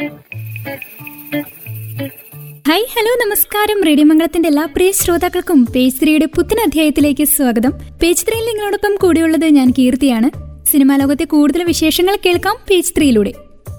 Hi hello നമസ്കാരം. Radio മംഗളത്തിന്റെ എല്ലാ പ്രിയ ശ്രോതാക്കൾക്കും പേജ് ത്രീയുടെ പുത്തൻ അധ്യായത്തിലേക്ക് സ്വാഗതം. പേജ് ത്രീയിൽ നിങ്ങളോടൊപ്പം കൂടിയുള്ളത് ഞാൻ കീർത്തിയാണ്. സിനിമാ ലോകത്തെ കൂടുതൽ വിശേഷങ്ങൾ കേൾക്കാം പേജ് ത്രീയിലൂടെ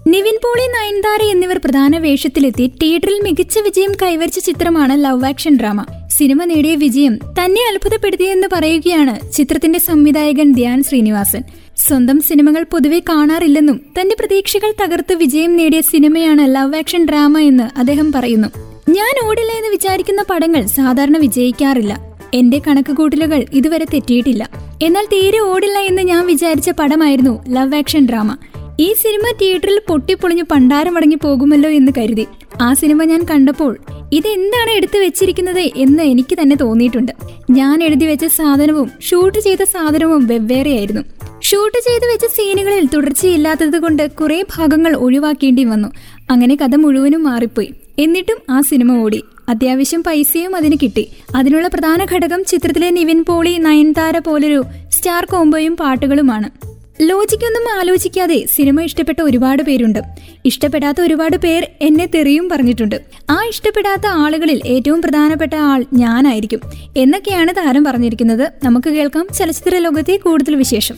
നിവിൻ പോളി നയൻതാര എന്നിവർ പ്രധാന വേഷത്തിലെത്തി തിയേറ്ററിൽ മികച്ച വിജയം കൈവരിച്ച ചിത്രമാണ് ലവ് ആക്ഷൻ ഡ്രാമ. സിനിമ നേടിയ വിജയം തന്നെ അത്ഭുതപ്പെടുത്തിയെന്ന് പറയുകയാണ് ചിത്രത്തിന്റെ സംവിധായകൻ ധ്യാൻ ശ്രീനിവാസൻ. സ്വന്തം സിനിമകൾ പൊതുവെ കാണാറില്ലെന്നും തന്റെ പ്രതീക്ഷകൾ തകർത്ത് വിജയം നേടിയ സിനിമയാണ് ലവ് ആക്ഷൻ ഡ്രാമ എന്ന് അദ്ദേഹം പറയുന്നു. ഞാൻ ഓടില്ല എന്ന് വിചാരിക്കുന്ന പടങ്ങൾ സാധാരണ വിജയിക്കാറില്ല. എന്റെ കണക്കുകൂട്ടലുകൾ ഇതുവരെ തെറ്റിയിട്ടില്ല. എന്നാൽ തീരെ ഓടില്ല എന്ന് ഞാൻ വിചാരിച്ച പടമായിരുന്നു ലവ് ആക്ഷൻ ഡ്രാമ. ഈ സിനിമ തിയേറ്ററിൽ പൊട്ടിപ്പൊളിഞ്ഞു പണ്ടാരമടങ്ങി പോകുമല്ലോ എന്ന് കരുതി. ആ സിനിമ ഞാൻ കണ്ടപ്പോൾ ഇതെന്താണ് എടുത്തു വെച്ചിരിക്കുന്നത് എന്ന് എനിക്ക് തന്നെ തോന്നിയിട്ടുണ്ട്. ഞാൻ എഴുതി വെച്ച സാധനവും ഷൂട്ട് ചെയ്ത സാധനവും വെവ്വേറെയായിരുന്നു. ഷൂട്ട് ചെയ്ത് വെച്ച സീനുകളിൽ തുടർച്ചയില്ലാത്തത് കൊണ്ട് കുറേ ഭാഗങ്ങൾ ഒഴിവാക്കേണ്ടി വന്നു. അങ്ങനെ കഥ മുഴുവനും മാറിപ്പോയി. എന്നിട്ടും ആ സിനിമ ഓടി. അത്യാവശ്യം പൈസയും അതിന് കിട്ടി. അതിനുള്ള പ്രധാന ഘടകം ചിത്രത്തിലെ നിവിൻ പോളി നയൻതാര പോലൊരു സ്റ്റാർ കോംബോയും പാട്ടുകളുമാണ്. ലോജിക്കൊന്നും ആലോചിക്കാതെ സിനിമ ഇഷ്ടപ്പെട്ട ഒരുപാട് പേരുണ്ട്. ഇഷ്ടപ്പെടാത്ത ഒരുപാട് പേർ എന്നെ തെറിയും പറഞ്ഞിട്ടുണ്ട്. ആ ഇഷ്ടപ്പെടാത്ത ആളുകളിൽ ഏറ്റവും പ്രധാനപ്പെട്ട ആൾ ഞാനായിരിക്കും. എന്നൊക്കെയാണ് താരം പറഞ്ഞിരിക്കുന്നത്. നമുക്ക് കേൾക്കാം ചലച്ചിത്ര ലോകത്തെ കൂടുതൽ വിശേഷം.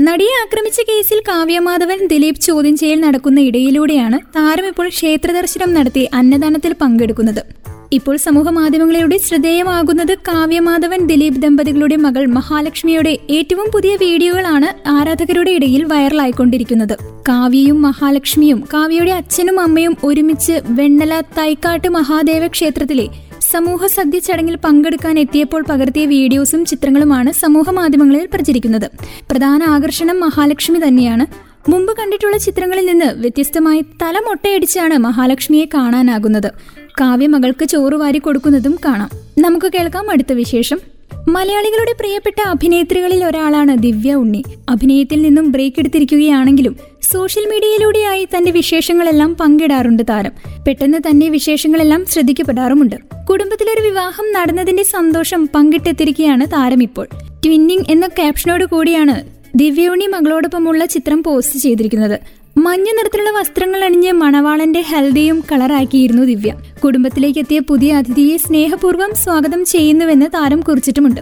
നടിയെ ആക്രമിച്ച കേസിൽ കാവ്യമാധവൻ ദിലീപ് ചോദ്യം ചെയ്യൽ നടക്കുന്ന ഇടയിലൂടെയാണ് താരം ഇപ്പോൾ ക്ഷേത്രദർശനം നടത്തി അന്നദാനത്തിൽ പങ്കെടുക്കുന്നത്. ഇപ്പോൾ സമൂഹ മാധ്യമങ്ങളിലൂടെ ശ്രദ്ധേയമാകുന്നത് കാവ്യമാധവൻ ദിലീപ് ദമ്പതികളുടെ മകൾ മഹാലക്ഷ്മിയുടെ ഏറ്റവും പുതിയ വീഡിയോകളാണ് ആരാധകരുടെ ഇടയിൽ വൈറലായിക്കൊണ്ടിരിക്കുന്നത്. കാവ്യയും മഹാലക്ഷ്മിയും കാവ്യയുടെ അച്ഛനും അമ്മയും ഒരുമിച്ച് വെണ്ണല തൈക്കാട്ട് മഹാദേവ ക്ഷേത്രത്തിലെ സമൂഹ സദ്യ ചടങ്ങിൽ പങ്കെടുക്കാൻ എത്തിയപ്പോൾ പകർത്തിയ വീഡിയോസും ചിത്രങ്ങളുമാണ് സമൂഹ മാധ്യമങ്ങളിൽ പ്രചരിക്കുന്നത്. പ്രധാന ആകർഷണം മഹാലക്ഷ്മി തന്നെയാണ്. മുമ്പ് കണ്ടിട്ടുള്ള ചിത്രങ്ങളിൽ നിന്ന് വ്യത്യസ്തമായി തല മൊട്ടയടിച്ചാണ് മഹാലക്ഷ്മിയെ കാണാനാകുന്നത്. കാവ്യ മകൾക്ക് ചോറ് വാരി കൊടുക്കുന്നതും കാണാം. നമുക്ക് കേൾക്കാം അടുത്ത വിശേഷം. മലയാളികളുടെ പ്രിയപ്പെട്ട അഭിനേത്രികളിൽ ഒരാളാണ് ദിവ്യ ഉണ്ണി. അഭിനയത്തിൽ നിന്നും ബ്രേക്ക് എടുത്തിരിക്കുകയാണെങ്കിലും സോഷ്യൽ മീഡിയയിലൂടെയായി തന്റെ വിശേഷങ്ങളെല്ലാം പങ്കിടാറുണ്ട് താരം. പെട്ടെന്ന് തന്നെ വിശേഷങ്ങളെല്ലാം ശ്രദ്ധിക്കപ്പെടാറുമുണ്ട്. കുടുംബത്തിലൊരു വിവാഹം നടന്നതിന്റെ സന്തോഷം പങ്കിട്ടെത്തിരിക്കുകയാണ് താരം ഇപ്പോൾ. ട്വിന്നിങ് എന്ന ക്യാപ്ഷനോട് കൂടിയാണ് ദിവ്യ ഉണ്ണി മകളോടൊപ്പമുള്ള ചിത്രം പോസ്റ്റ് ചെയ്തിരിക്കുന്നത്. മഞ്ഞ നിറത്തിലുള്ള വസ്ത്രങ്ങൾ അണിഞ്ഞ് മണവാളന്റെ ഹെൽദിയും കളറാക്കിയിരുന്നു ദിവ്യ. കുടുംബത്തിലേക്ക് എത്തിയ പുതിയ അതിഥിയെ സ്നേഹപൂർവം സ്വാഗതം ചെയ്യുന്നുവെന്ന് താരം കുറിച്ചിട്ടുമുണ്ട്.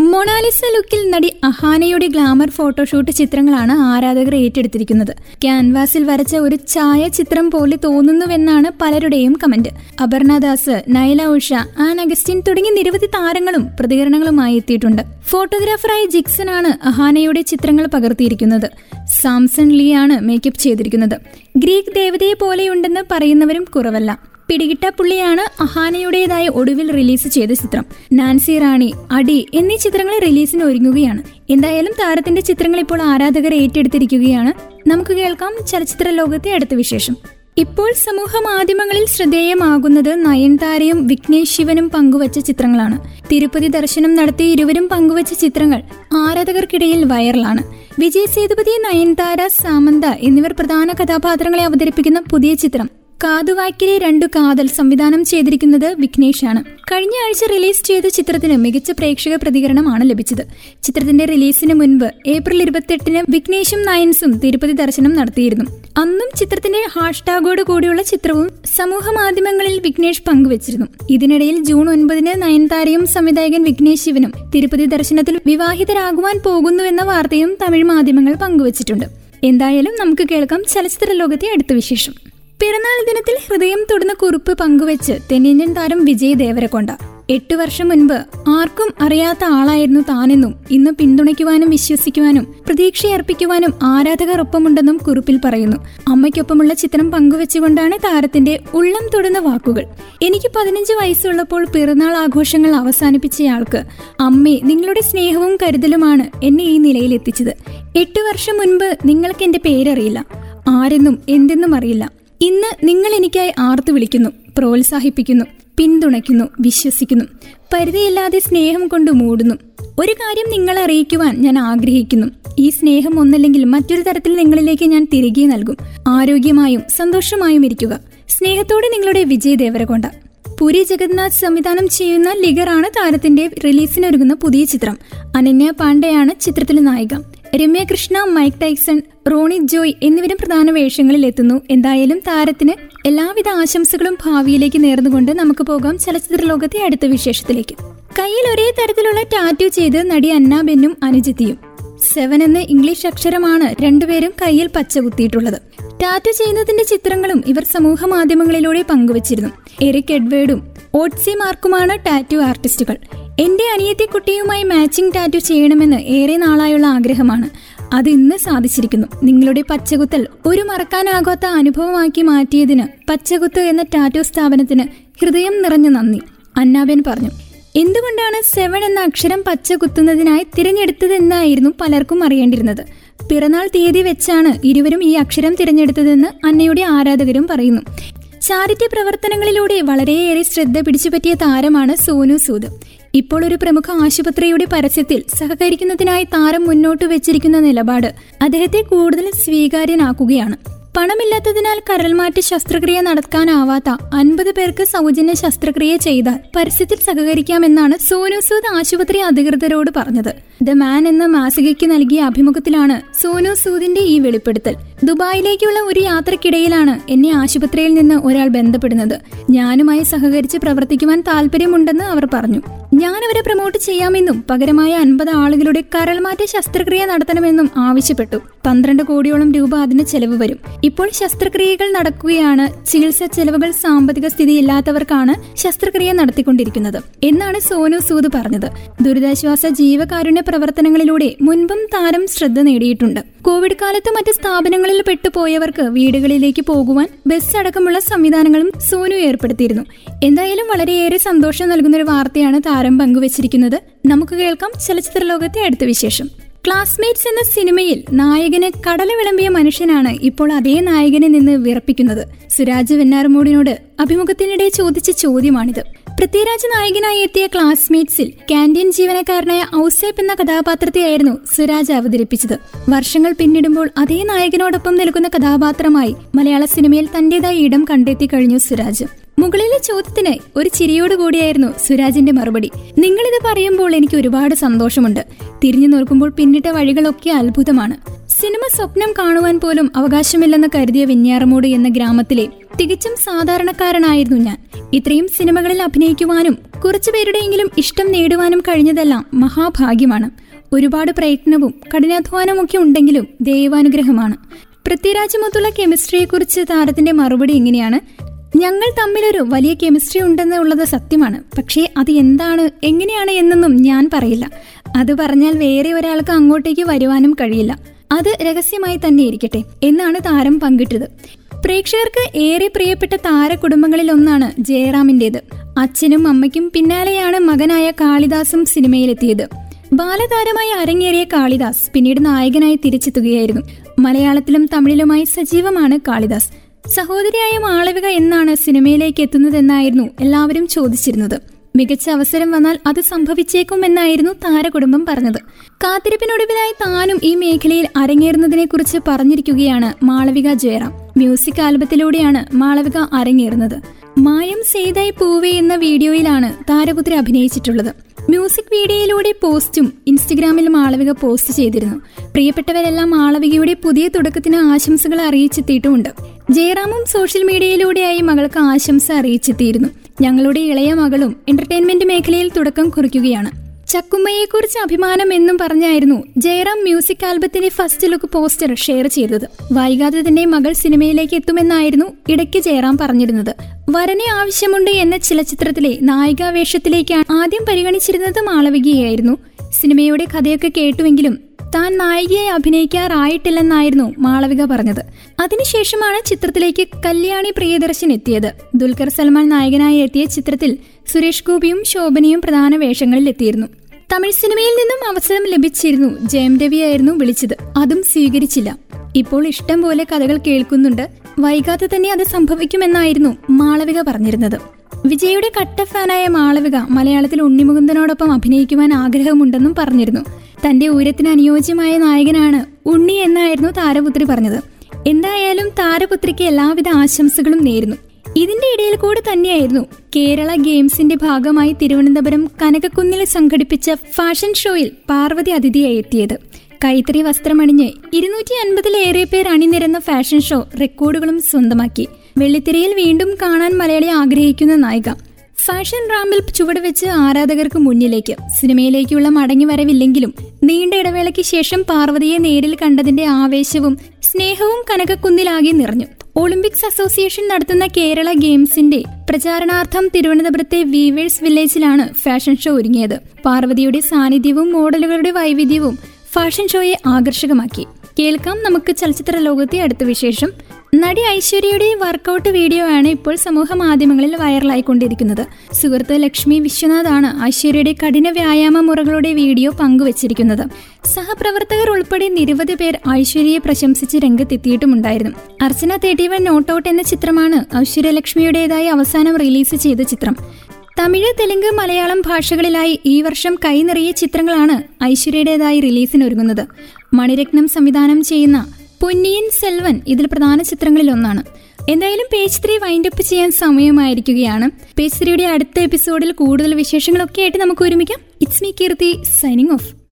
മൊണാലിസ ലുക്കിൽ നടി അഹാനയുടെ ഗ്ലാമർ ഫോട്ടോഷൂട്ട് ചിത്രങ്ങളാണ് ആരാധകർ ഏറ്റെടുത്തിരിക്കുന്നത്. ക്യാൻവാസിൽ വരച്ച ഒരു ഛായ ചിത്രം പോലെ തോന്നുന്നുവെന്നാണ് പലരുടെയും കമന്റ്. അപർണദാസ് നൈല ഉഷ ആൻ അഗസ്റ്റിൻ തുടങ്ങി നിരവധി താരങ്ങളും പ്രതികരണങ്ങളുമായി എത്തിയിട്ടുണ്ട്. ഫോട്ടോഗ്രാഫറായ ജിക്സൺ ആണ് അഹാനയുടെ ചിത്രങ്ങൾ പകർത്തിയിരിക്കുന്നത്. സാംസൺ ലീ ആണ് മേക്കപ്പ് ചെയ്തിരിക്കുന്നത്. ഗ്രീക്ക് ദേവതയെ പോലെയുണ്ടെന്ന് പറയുന്നവരും കുറവല്ല. പിടികിട്ട പുള്ളിയാണ് അഹാനയുടേതായ ഒടുവിൽ റിലീസ് ചെയ്ത ചിത്രം. നാൻസി റാണി അടി എന്നീ ചിത്രങ്ങൾ റിലീസിന് ഒരുങ്ങുകയാണ്. എന്തായാലും താരത്തിന്റെ ചിത്രങ്ങൾ ഇപ്പോൾ ആരാധകർ ഏറ്റെടുത്തിരിക്കുകയാണ്. നമുക്ക് കേൾക്കാം ചലച്ചിത്ര ലോകത്തെ അടുത്ത വിശേഷം. ഇപ്പോൾ സമൂഹ മാധ്യമങ്ങളിൽ ശ്രദ്ധേയമാകുന്നത് നയൻതാരയും വിഘ്നേഷ് ശിവനും പങ്കുവച്ച ചിത്രങ്ങളാണ്. തിരുപ്പതി ദർശനം നടത്തി ഇരുവരും പങ്കുവച്ച ചിത്രങ്ങൾ ആരാധകർക്കിടയിൽ വൈറലാണ്. വിജയ് സേതുപതി നയൻതാര സാമന്ത എന്നിവർ പ്രധാന കഥാപാത്രങ്ങളെ അവതരിപ്പിക്കുന്ന പുതിയ ചിത്രം. കാതുവാക്കിലെ രണ്ടു കാതൽ സംവിധാനം ചെയ്തിരിക്കുന്നത് വിഘ്നേഷാണ്. കഴിഞ്ഞ ആഴ്ച റിലീസ് ചെയ്ത ചിത്രത്തിന് മികച്ച പ്രേക്ഷക പ്രതികരണമാണ് ലഭിച്ചത്. ചിത്രത്തിന്റെ റിലീസിന് മുൻപ് ഏപ്രിൽ ഇരുപത്തെട്ടിന് വിഘ്നേഷും നയൻസും തിരുപ്പതി ദർശനം നടത്തിയിരുന്നു. അന്നും ചിത്രത്തിന്റെ ഹാഷ്ടാഗോട് കൂടിയുള്ള ചിത്രവും സമൂഹ മാധ്യമങ്ങളിൽ വിഘ്നേഷ് പങ്കുവച്ചിരുന്നു. ഇതിനിടയിൽ ജൂൺ ഒൻപതിന് നയൻതാരയും സംവിധായകൻ വിഘ്നേഷ് ശിവനും തിരുപ്പതി ദർശനത്തിൽ വിവാഹിതരാകുവാൻ പോകുന്നുവെന്ന വാർത്തയും തമിഴ് മാധ്യമങ്ങൾ പങ്കുവച്ചിട്ടുണ്ട്. എന്തായാലും നമുക്ക് കേൾക്കാം ചലച്ചിത്ര ലോകത്തെ അടുത്ത വിശേഷം. പിറന്നാൾ ദിനത്തിൽ ഹൃദയം തൊടുന്ന കുറിപ്പ് പങ്കുവെച്ച് തെന്നിന്ത്യൻ താരം വിജയ് ദേവരക്കൊണ്ട എട്ടു വർഷം മുൻപ് ആർക്കും അറിയാത്ത ആളായിരുന്നു താനെന്നും ഇന്ന് പിന്തുണയ്ക്കുവാനും വിശ്വസിക്കുവാനും പ്രതീക്ഷയർപ്പിക്കുവാനും ആരാധകർ ഒപ്പമുണ്ടെന്നും കുറിപ്പിൽ പറയുന്നു. അമ്മയ്ക്കൊപ്പമുള്ള ചിത്രം പങ്കുവെച്ചുകൊണ്ടാണ് താരത്തിന്റെ ഉള്ളം തൊടുന്ന വാക്കുകൾ. എനിക്ക് പതിനഞ്ച് വയസ്സുള്ളപ്പോൾ പിറന്നാൾ ആഘോഷങ്ങൾ അവസാനിപ്പിച്ചയാൾക്ക് അമ്മേ നിങ്ങളുടെ സ്നേഹവും കരുതലുമാണ് എന്നെ ഈ നിലയിലെത്തിച്ചത്. എട്ടു വർഷം മുൻപ് നിങ്ങൾക്ക് എന്റെ പേരറിയില്ല. ആരെന്നും എന്തെന്നും അറിയില്ല. ഇന്ന് നിങ്ങൾ എനിക്കായി ആർത്തു വിളിക്കുന്നു പ്രോത്സാഹിപ്പിക്കുന്നു പിന്തുണയ്ക്കുന്നു വിശ്വസിക്കുന്നു പരിധിയില്ലാതെ സ്നേഹം കൊണ്ട് മൂടുന്നു. ഒരു കാര്യം നിങ്ങളെ അറിയിക്കുവാൻ ഞാൻ ആഗ്രഹിക്കുന്നു. ഈ സ്നേഹം ഒന്നല്ലെങ്കിൽ മറ്റൊരു തരത്തിൽ നിങ്ങളിലേക്ക് ഞാൻ തിരികെ നൽകും. ആരോഗ്യമായും സന്തോഷമായും ഇരിക്കുക. സ്നേഹത്തോടെ നിങ്ങളുടെ വിജയ് ദേവരകൊണ്ട. പുരി ജഗന്നാഥ് സംവിധാനം ചെയ്യുന്ന ലിഗറാണ് താരത്തിന്റെ റിലീസിനൊരുങ്ങുന്ന പുതിയ ചിത്രം. അനന്യ പാണ്ഡെയാണ് ചിത്രത്തിലെ നായിക. രമ്യ കൃഷ്ണ മൈക്ക് ടൈക്സൺ റോണി ജോയ് എന്നിവരും പ്രധാന വേഷങ്ങളിൽ എത്തുന്നു. എന്തായാലും താരത്തിന് എല്ലാവിധ ആശംസകളും ഭാവിയിലേക്ക് നേർന്നുകൊണ്ട് നമുക്ക് പോകാം ചലച്ചിത്ര ലോകത്തെ അടുത്ത വിശേഷത്തിലേക്ക്. കയ്യിൽ ഒരേ തരത്തിലുള്ള ടാറ്റു ചെയ്ത് നടി അന്നാബെന്നും അനുജിത്തിയും. സെവൻ എന്ന ഇംഗ്ലീഷ് അക്ഷരമാണ് രണ്ടുപേരും കയ്യിൽ പച്ച കുത്തിയിട്ടുള്ളത് ടാറ്റു ചെയ്യുന്നതിന്റെ ചിത്രങ്ങളും ഇവർ സമൂഹ മാധ്യമങ്ങളിലൂടെ പങ്കുവച്ചിരുന്നു. എറിക് എഡ്വേർഡും ഓട്സി മാർക്കുമാണ് ടാറ്റു ആർട്ടിസ്റ്റുകൾ. എന്റെ അനിയത്തിക്കുട്ടിയുമായി മാച്ചിങ് ടാറ്റു ചെയ്യണമെന്ന് ഏറെ നാളായുള്ള ആഗ്രഹമാണ്. അത് ഇന്ന് സാധിച്ചിരിക്കുന്നു. നിങ്ങളുടെ പച്ചകുത്തൽ ഒരു മറക്കാനാകാത്ത അനുഭവമാക്കി മാറ്റിയതിന് പച്ചകുത്ത് എന്ന ടാറ്റു സ്ഥാപനത്തിന് ഹൃദയം നിറഞ്ഞ നന്ദി അന്നാബൻ പറഞ്ഞു. എന്തുകൊണ്ടാണ് സെവൻ എന്ന അക്ഷരം പച്ച കുത്തുന്നതിനായി തിരഞ്ഞെടുത്തതെന്നായിരുന്നു പലർക്കും അറിയേണ്ടിരുന്നത് പിറന്നാൾ തീയതി വെച്ചാണ് ഇരുവരും ഈ അക്ഷരം തിരഞ്ഞെടുത്തതെന്ന് അന്നയുടെ ആരാധകരും പറയുന്നു. ചാരിറ്റി പ്രവർത്തനങ്ങളിലൂടെ വളരെയേറെ ശ്രദ്ധ പിടിച്ചുപറ്റിയ താരമാണ് സോനു സൂദ്. ഇപ്പോൾ ഒരു പ്രമുഖ ആശുപത്രിയുടെ പരസ്യത്തിൽ സഹകരിക്കുന്നതിനായി താരം മുന്നോട്ട് വെച്ചിരിക്കുന്ന നിലപാട് അദ്ദേഹത്തെ കൂടുതൽ സ്വീകാര്യനാക്കുകയാണ്. പണമില്ലാത്തതിനാൽ കരൾമാറ്റ ശസ്ത്രക്രിയ നടത്താനാവാത്ത അൻപത് പേർക്ക് സൗജന്യ ശസ്ത്രക്രിയ ചെയ്താൽ പരസ്യത്തിൽ സഹകരിക്കാമെന്നാണ് സോനുസൂദ് ആശുപത്രി അധികൃതരോട് പറഞ്ഞത്. ദ മാൻ എന്ന മാസികയ്ക്ക് നൽകിയ അഭിമുഖത്തിലാണ് സോനു സൂദിന്റെ ഈ വെളിപ്പെടുത്തൽ. ദുബായിലേക്കുള്ള ഒരു യാത്രക്കിടയിലാണ് എന്നെ ആശുപത്രിയിൽ നിന്ന് ഒരാൾ ബന്ധപ്പെടുന്നത്. ഞാനുമായി സഹകരിച്ച് പ്രവർത്തിക്കുവാൻ താല്പര്യമുണ്ടെന്ന് അവർ പറഞ്ഞു. ഞാൻ അവരെ പ്രൊമോട്ട് ചെയ്യാമെന്നും പകരമായ അൻപത് ആളുകളുടെ കരൾമാറ്റ ശസ്ത്രക്രിയ നടത്തണമെന്നും ആവശ്യപ്പെട്ടു. പന്ത്രണ്ട് കോടിയോളം രൂപ അതിന് ചെലവ് വരും. ഇപ്പോൾ ശസ്ത്രക്രിയകൾ നടക്കുകയാണ്. ചികിത്സാ ചെലവുകൾ സാമ്പത്തിക സ്ഥിതി ഇല്ലാത്തവർക്കാണ് ശസ്ത്രക്രിയ നടത്തിക്കൊണ്ടിരിക്കുന്നത് എന്നാണ് സോനു സൂദ് പറഞ്ഞത്. ദുരിതാശ്വാസ ജീവകാരുണ്യ പ്രവർത്തനങ്ങളിലൂടെ മുൻപും താരം ശ്രദ്ധ നേടിയിട്ടുണ്ട്. കോവിഡ് കാലത്ത് മറ്റ് സ്ഥാപനങ്ങളിൽ പെട്ടുപോയവർക്ക് വീടുകളിലേക്ക് പോകുവാൻ ബസ് അടക്കമുള്ള സംവിധാനങ്ങളും സോനു ഏർപ്പെടുത്തിയിരുന്നു. എന്തായാലും വളരെയേറെ സന്തോഷം നൽകുന്ന ഒരു വാർത്തയാണ് താരം പങ്കുവച്ചിരിക്കുന്നത്. നമുക്ക് കേൾക്കാം ചലച്ചിത്ര ലോകത്തെ അടുത്ത വിശേഷം. ക്ലാസ്മേറ്റ്സ് എന്ന സിനിമയിൽ നായകന് കടല വിളമ്പിയ മനുഷ്യനാണ് ഇപ്പോൾ അതേ നായകനെ നിന്ന് വിറപ്പിക്കുന്നത്. സുരാജ് വെന്നാർമോടിനോട് അഭിമുഖത്തിനിടെ ചോദിച്ച ചോദ്യമാണിത്. പൃഥ്വിരാജ് നായകനായി എത്തിയ ക്ലാസ്മേറ്റ്സിൽ കാന്റീൻ ജീവനക്കാരനായ ഔസേപ്പ് എന്ന കഥാപാത്രത്തെയായിരുന്നു സുരാജ് അവതരിപ്പിച്ചത്. വർഷങ്ങൾ പിന്നിടുമ്പോൾ അതേ നായകനോടൊപ്പം നിൽക്കുന്ന കഥാപാത്രമായി മലയാള സിനിമയിൽ തന്റേതായ ഇടം കണ്ടെത്തി കഴിഞ്ഞു സുരാജ്. മുകളിലെ ചോദ്യത്തിന് ഒരു ചിരിയോടുകൂടിയായിരുന്നു സുരാജിന്റെ മറുപടി. നിങ്ങളിത് പറയുമ്പോൾ എനിക്ക് ഒരുപാട് സന്തോഷമുണ്ട്. തിരിഞ്ഞു നോക്കുമ്പോൾ പിന്നിട്ട വഴികളൊക്കെ അത്ഭുതമാണ്. സിനിമ സ്വപ്നം കാണുവാൻ പോലും അവകാശമില്ലെന്ന് കരുതിയ വിഞ്ഞാറമൂട് എന്ന ഗ്രാമത്തിലെ തികച്ചും സാധാരണക്കാരനായിരുന്നു ഞാൻ. ഇത്രയും സിനിമകളിൽ അഭിനയിക്കുവാനും കുറച്ചു കുറച്ചുപേരുടെയെങ്കിലും ഇഷ്ടം നേടുവാനും കഴിഞ്ഞതെല്ലാം മഹാഭാഗ്യമാണ്. ഒരുപാട് പ്രയത്നവും കഠിനാധ്വാനമൊക്കെ ഉണ്ടെങ്കിലും ദൈവാനുഗ്രഹമാണ്. പൃഥ്വിരാജുമൊത്തുള്ള കെമിസ്ട്രിയെക്കുറിച്ച് താരത്തിന്റെ മറുപടി എങ്ങനെയാണ് ഞങ്ങൾ തമ്മിലൊരു വലിയ കെമിസ്ട്രി ഉണ്ടെന്നുള്ളത് സത്യമാണ്. പക്ഷേ അത് എന്താണ് എങ്ങനെയാണ് എന്നൊന്നും ഞാൻ പറയില്ല. അത് പറഞ്ഞാൽ വേറെ ഒരാൾക്ക് അങ്ങോട്ടേക്ക് വരുവാനും കഴിയില്ല. അത് രഹസ്യമായി തന്നെ ഇരിക്കട്ടെ എന്നാണ് താരം പങ്കിട്ടത്. പ്രേക്ഷകർക്ക് ഏറെ പ്രിയപ്പെട്ട താര കുടുംബങ്ങളിൽ ഒന്നാണ് ജയറാമിന്റേത്. അച്ഛനും അമ്മയ്ക്കും പിന്നാലെയാണ് മകനായ കാളിദാസും സിനിമയിലെത്തിയത്. ബാലതാരമായി അരങ്ങേറിയ കാളിദാസ് പിന്നീട് നായകനായി തിരിച്ചെത്തുകയായിരുന്നു. മലയാളത്തിലും തമിഴിലുമായി സജീവമാണ് കാളിദാസ്. സഹോദരിയായ മാളവിക എന്നാണ് സിനിമയിലേക്ക് എത്തുന്നതെന്നായിരുന്നു എല്ലാവരും ചോദിച്ചിരുന്നത്. മികച്ച അവസരം വന്നാൽ അത് സംഭവിച്ചേക്കുമെന്നായിരുന്നു താരകുടുംബം പറഞ്ഞത്. കാത്തിരിപ്പിനൊടുവിലായി താനും ഈ മേഖലയിൽ അരങ്ങേറുന്നതിനെക്കുറിച്ച് പറഞ്ഞിരിക്കുകയാണ് മാളവിക ജയറാം. മ്യൂസിക് ആൽബത്തിലൂടെയാണ് മാളവിക അരങ്ങേറുന്നത്. മായം സെയ്തായി പൂവേ എന്ന വീഡിയോയിലാണ് താരപുത്രി അഭിനയിച്ചിട്ടുള്ളത്. മ്യൂസിക് വീഡിയോയിലൂടെ പോസ്റ്റും ഇൻസ്റ്റഗ്രാമിൽ മാളവിക പോസ്റ്റ് ചെയ്തിരുന്നു. പ്രിയപ്പെട്ടവരെല്ലാം മാളവികയുടെ പുതിയ തുടക്കത്തിന് ആശംസകൾ അറിയിച്ചെത്തിയിട്ടുമുണ്ട്. ജയറാമും സോഷ്യൽ മീഡിയയിലൂടെയായി മകൾക്ക് ആശംസ അറിയിച്ചെത്തിയിരുന്നു. ഞങ്ങളുടെ ഇളയ മകളും എന്റർടൈൻമെന്റ് മേഖലയിൽ തുടക്കം കുറിക്കുകയാണ്. ചക്കുമ്മയെക്കുറിച്ച് അഭിമാനം എന്നും പറഞ്ഞായിരുന്നു ജയറാം മ്യൂസിക് ആൽബത്തിന്റെ ഫസ്റ്റ് ലുക്ക് പോസ്റ്റർ ഷെയർ ചെയ്തത്. വൈകാതെ തന്നെ മകൾ സിനിമയിലേക്ക് എത്തുമെന്നായിരുന്നു ഇടയ്ക്ക് ജയറാം പറഞ്ഞിരുന്നത്. വരനെ ആവശ്യമുണ്ട് എന്ന ചില ചിത്രത്തിലെ നായികാവേഷത്തിലേക്കാണ് ആദ്യം പരിഗണിച്ചിരുന്നത് മാളവികയായിരുന്നു സിനിമയുടെ കഥയൊക്കെ കേട്ടുവെങ്കിലും താൻ നായികയെ അഭിനയിക്കാറായിട്ടില്ലെന്നായിരുന്നു മാളവിക പറഞ്ഞത്. അതിനുശേഷമാണ് ചിത്രത്തിലേക്ക് കല്യാണി പ്രിയദർശൻ എത്തിയത്. ദുൽഖർ സൽമാൻ നായകനായി എത്തിയ ചിത്രത്തിൽ സുരേഷ് ഗോപിയും ശോഭനയും പ്രധാന വേഷങ്ങളിൽ എത്തിയിരുന്നു തമിഴ് സിനിമയിൽ നിന്നും അവസരം ലഭിച്ചിരുന്നു ജയം രവിയായിരുന്നു വിളിച്ചത്. അതും സ്വീകരിച്ചില്ല. ഇപ്പോൾ ഇഷ്ടം പോലെ കഥകൾ കേൾക്കുന്നുണ്ട്. വൈകാതെ തന്നെ അത് സംഭവിക്കുമെന്നായിരുന്നു മാളവിക പറഞ്ഞിരുന്നത്. വിജയുടെ കട്ട ഫാനായ മാളവിക മലയാളത്തിൽ ഉണ്ണിമുകുന്ദനോടൊപ്പം അഭിനയിക്കുവാൻ ആഗ്രഹമുണ്ടെന്നും പറഞ്ഞിരുന്നു. തന്റെ ഉയരത്തിന് അനുയോജ്യമായ നായകനാണ് ഉണ്ണി എന്നായിരുന്നു താരപുത്രി പറഞ്ഞത്. എന്തായാലും താരപുത്രിക്ക് എല്ലാവിധ ആശംസകളും നേരുന്നു. ഇതിന്റെ ഇടയിൽ കൂടെ തന്നെയായിരുന്നു കേരള ഗെയിംസിന്റെ ഭാഗമായി തിരുവനന്തപുരം കനകക്കുന്നിൽ സംഘടിപ്പിച്ച ഫാഷൻ ഷോയിൽ പാർവതി അതിഥിയായി എത്തിയത്. കൈത്തറി വസ്ത്രമണിഞ്ഞ് ഇരുന്നൂറ്റി അൻപതിലേറെ പേർ അണിനിരന്ന ഫാഷൻ ഷോ റെക്കോർഡുകളും സ്വന്തമാക്കി. വെള്ളിത്തിരയിൽ വീണ്ടും കാണാൻ മലയാളി ആഗ്രഹിക്കുന്ന നായിക. ഫാഷൻ റാമ്പിൽ ചുവടുവെച്ച് ആരാധകർക്ക് മുന്നിലേക്ക്. സിനിമയിലേക്കുള്ള മടങ്ങി വരവില്ലെങ്കിലും നീണ്ട ഇടവേളയ്ക്ക് ശേഷം പാർവതിയെ നേരിൽ കണ്ടതിന്റെ ആവേശവും സ്നേഹവും കനകക്കുന്നിലാകെ നിറഞ്ഞു. ഒളിമ്പിക്സ് അസോസിയേഷൻ നടത്തുന്ന കേരള ഗെയിംസിന്റെ പ്രചാരണാർത്ഥം തിരുവനന്തപുരത്തെ വീവേഴ്സ് വില്ലേജിലാണ് ഫാഷൻ ഷോ ഒരുങ്ങിയത്. പാർവതിയുടെ സാന്നിധ്യവും മോഡലുകളുടെ വൈവിധ്യവും ഫാഷൻ ഷോയെ ആകർഷകമാക്കി. കേൾക്കാം നമുക്ക് ചലച്ചിത്ര ലോകത്തെ അടുത്ത വിശേഷം. നടി ഐശ്വര്യയുടെ വർക്കൗട്ട് വീഡിയോ ആണ് ഇപ്പോൾ സമൂഹ മാധ്യമങ്ങളിൽ വൈറലായിക്കൊണ്ടിരിക്കുന്നത്. സുഹൃത്ത് ലക്ഷ്മി വിശ്വനാഥാണ് ഐശ്വര്യയുടെ കഠിന വ്യായാമ മുറകളുടെ വീഡിയോ പങ്കുവച്ചിരിക്കുന്നത്. സഹപ്രവർത്തകർ ഉൾപ്പെടെ നിരവധി പേർ ഐശ്വര്യയെ പ്രശംസിച്ച് രംഗത്തെത്തിയിട്ടുമുണ്ടായിരുന്നു. അർച്ചന തേട്ടിവൻ നോട്ട് ഔട്ട് എന്ന ചിത്രമാണ് ഐശ്വര്യ ലക്ഷ്മിയുടേതായി അവസാനം റിലീസ് ചെയ്ത ചിത്രം. തമിഴ് തെലുങ്ക് മലയാളം ഭാഷകളിലായി ഈ വർഷം കൈനിറിയ ചിത്രങ്ങളാണ് ഐശ്വര്യയുടേതായി റിലീസിനൊരുങ്ങുന്നത്. മണിരത്നം സംവിധാനം ചെയ്യുന്ന പൊന്നിയൻ സെൽവൻ ഇതിൽ പ്രധാന ചിത്രങ്ങളിൽ ഒന്നാണ് എന്തായാലും പേജ് ത്രീ വൈൻഡ് അപ്പ് ചെയ്യാൻ സമയമായിരിക്കുകയാണ്. പേജ് ത്രീയുടെ അടുത്ത എപ്പിസോഡിൽ കൂടുതൽ വിശേഷങ്ങളൊക്കെ ആയിട്ട് നമുക്ക് ഒരുമിക്കാം. It's me Keerthi signing off